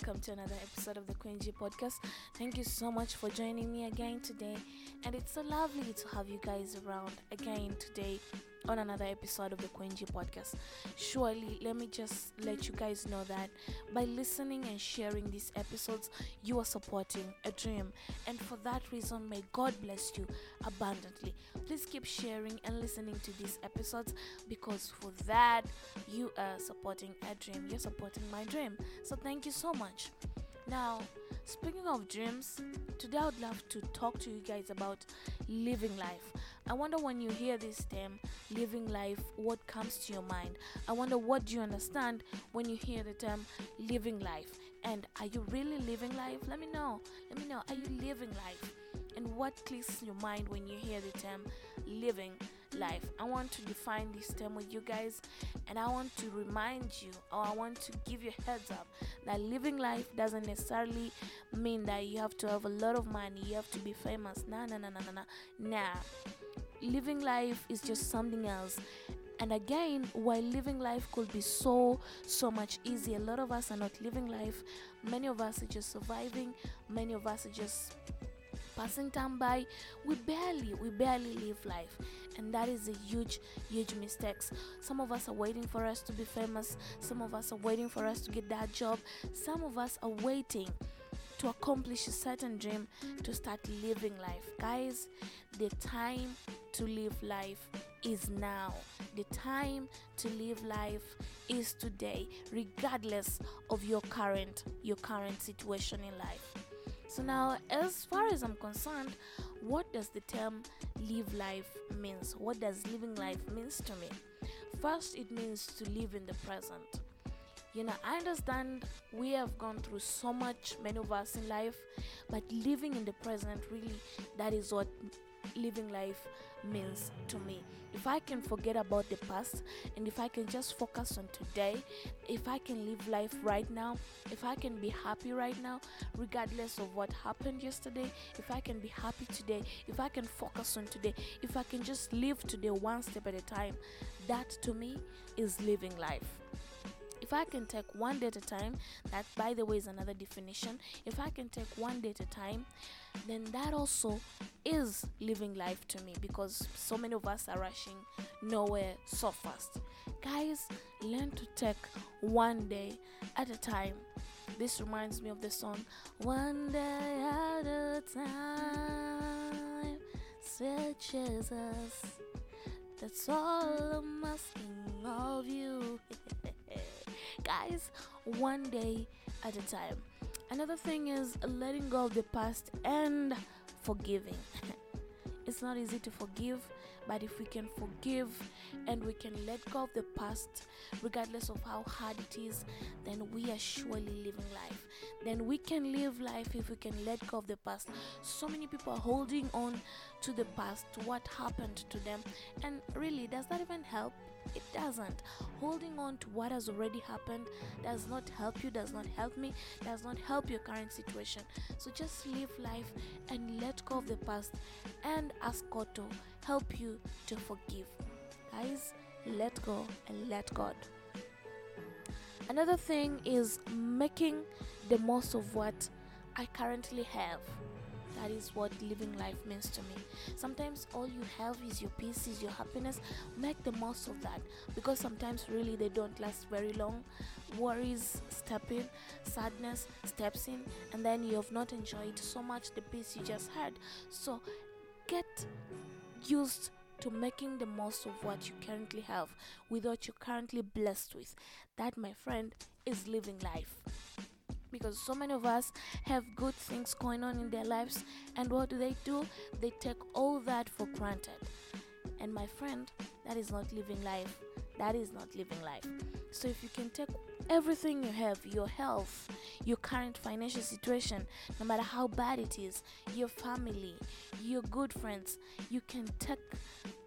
welcome to another episode of the Queen G podcast. Thank you so much for joining me again today, and it's so lovely to have you guys around again today on another episode of the Queen G podcast. Surely, let me just let you guys know that by listening and sharing these episodes, you are supporting a dream, and for that reason, may God bless you abundantly. Please keep sharing and listening to these episodes because for that, you are supporting a dream. You're supporting my dream. So, thank you so much. Now, speaking of dreams, today I would love to talk to you guys about living life. I wonder when you hear this term, living life, what comes to your mind? I wonder what do you understand when you hear the term living life? And are you really living life? Let me know. Let me know. Are you living life? And what clicks in your mind when you hear the term living life? I want to define this term with you guys and I want to remind you or I want to give you a heads up that living life doesn't necessarily mean that you have to have a lot of money, you have to be famous. Nah, nah, nah, nah, nah, nah. Nah. Living life is just something else. And again, while living life could be so, so much easier, a lot of us are not living life. Many of us are just surviving. Many of us are just passing time by we barely we barely live life and that is a huge huge mistakes some of us are waiting for us to be famous some of us are waiting for us to get that job some of us are waiting to accomplish a certain dream to start living life guys the time to live life is now the time to live life is today regardless of your current your current situation in life so now, as far as I'm concerned, what does the term live life means? What does living life means to me? First, it means to live in the present. You know, I understand we have gone through so much, many of us in life, but living in the present really that is what living life means to me. If I can forget about the past and if I can just focus on today, if I can live life right now, if I can be happy right now, regardless of what happened yesterday, if I can be happy today, if I can focus on today, if I can just live today one step at a time, that to me is living life if I can take one day at a time, that by the way is another definition. If I can take one day at a time, then that also is living life to me because so many of us are rushing nowhere so fast. Guys, learn to take one day at a time. This reminds me of the song One Day at a Time. Said Jesus. That's all I'm asking of you. Guys, one day at a time. Another thing is letting go of the past and forgiving. it's not easy to forgive, but if we can forgive and we can let go of the past, regardless of how hard it is, then we are surely living life. Then we can live life if we can let go of the past. So many people are holding on to the past, to what happened to them, and really, does that even help? It doesn't. Holding on to what has already happened does not help you, does not help me, does not help your current situation. So just live life and let go of the past and ask God to help you to forgive. Guys, let go and let God. Another thing is making the most of what I currently have. That is what living life means to me. Sometimes all you have is your peace, is your happiness. Make the most of that because sometimes really they don't last very long. Worries step in, sadness steps in, and then you have not enjoyed so much the peace you just had. So get used to making the most of what you currently have with what you're currently blessed with. That, my friend, is living life. Because so many of us have good things going on in their lives and what do they do? They take all that for granted. And my friend that is not living life. That is not living life. So if you can take everything you have your health your current financial situation no matter how bad it is your family your good friends you can take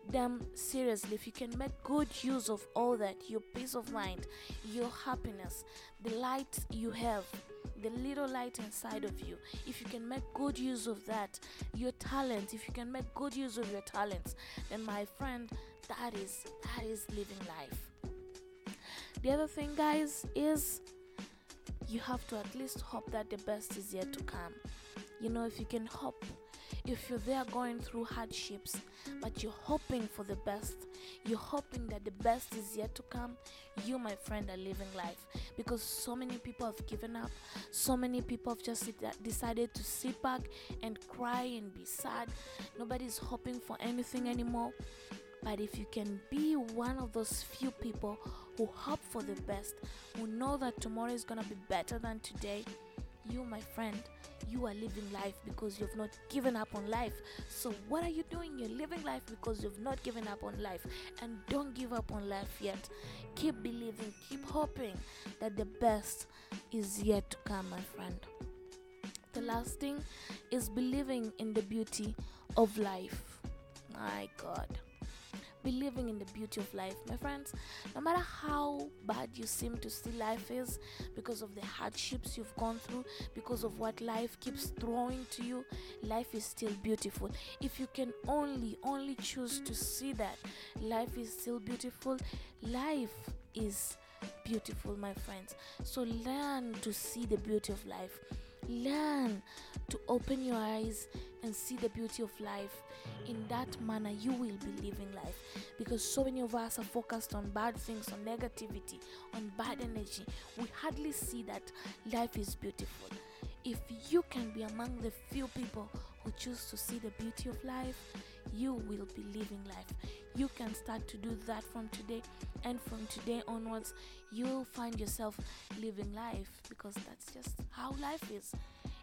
them seriously. If you can make good use of all that your peace of mind your happiness the light you have the little light inside of you if you can make good use of that your talent if you can make good use of your talents then my friend that is that is living life the other thing guys is you have to at least hope that the best is yet to come. You know, if you can hope, if you're there going through hardships, but you're hoping for the best, you're hoping that the best is yet to come, you, my friend, are living life. Because so many people have given up, so many people have just decided to sit back and cry and be sad. Nobody's hoping for anything anymore. But if you can be one of those few people who hope for the best, who know that tomorrow is going to be better than today, you, my friend, you are living life because you've not given up on life. So, what are you doing? You're living life because you've not given up on life. And don't give up on life yet. Keep believing, keep hoping that the best is yet to come, my friend. The last thing is believing in the beauty of life. My God believing in the beauty of life. My friends, no matter how bad you seem to see life is because of the hardships you've gone through, because of what life keeps throwing to you, life is still beautiful. If you can only, only choose to see that life is still beautiful, life is beautiful, my friends. So learn to see the beauty of life. Learn to open your eyes and see the beauty of life. In that manner, you will be living life. Because so many of us are focused on bad things, on negativity, on bad energy. We hardly see that life is beautiful. If you can be among the few people who choose to see the beauty of life, you will be living life. You can start to do that from today, and from today onwards, you'll find yourself living life because that's just how life is.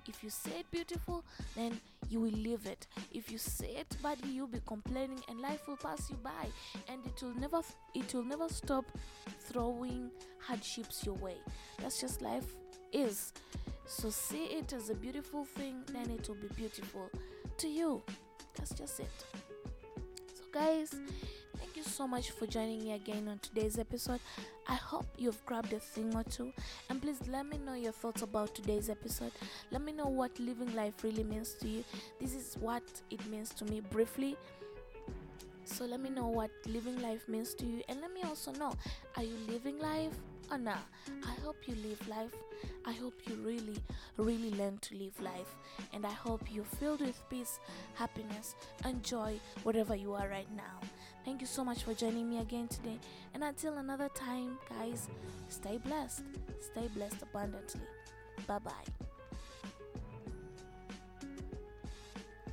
If you say it beautiful, then you will live it. If you say it badly, you'll be complaining, and life will pass you by, and it will never it will never stop throwing hardships your way. That's just life is. So see it as a beautiful thing, then it will be beautiful to you. That's just it. So guys, Thank you so much for joining me again on today's episode. I hope you've grabbed a thing or two. And please let me know your thoughts about today's episode. Let me know what living life really means to you. This is what it means to me briefly. So let me know what living life means to you. And let me also know are you living life or not? I hope you live life. I hope you really, really learn to live life. And I hope you're filled with peace, happiness, and joy wherever you are right now. Thank you so much for joining me again today. And until another time, guys, stay blessed. Stay blessed abundantly. Bye bye.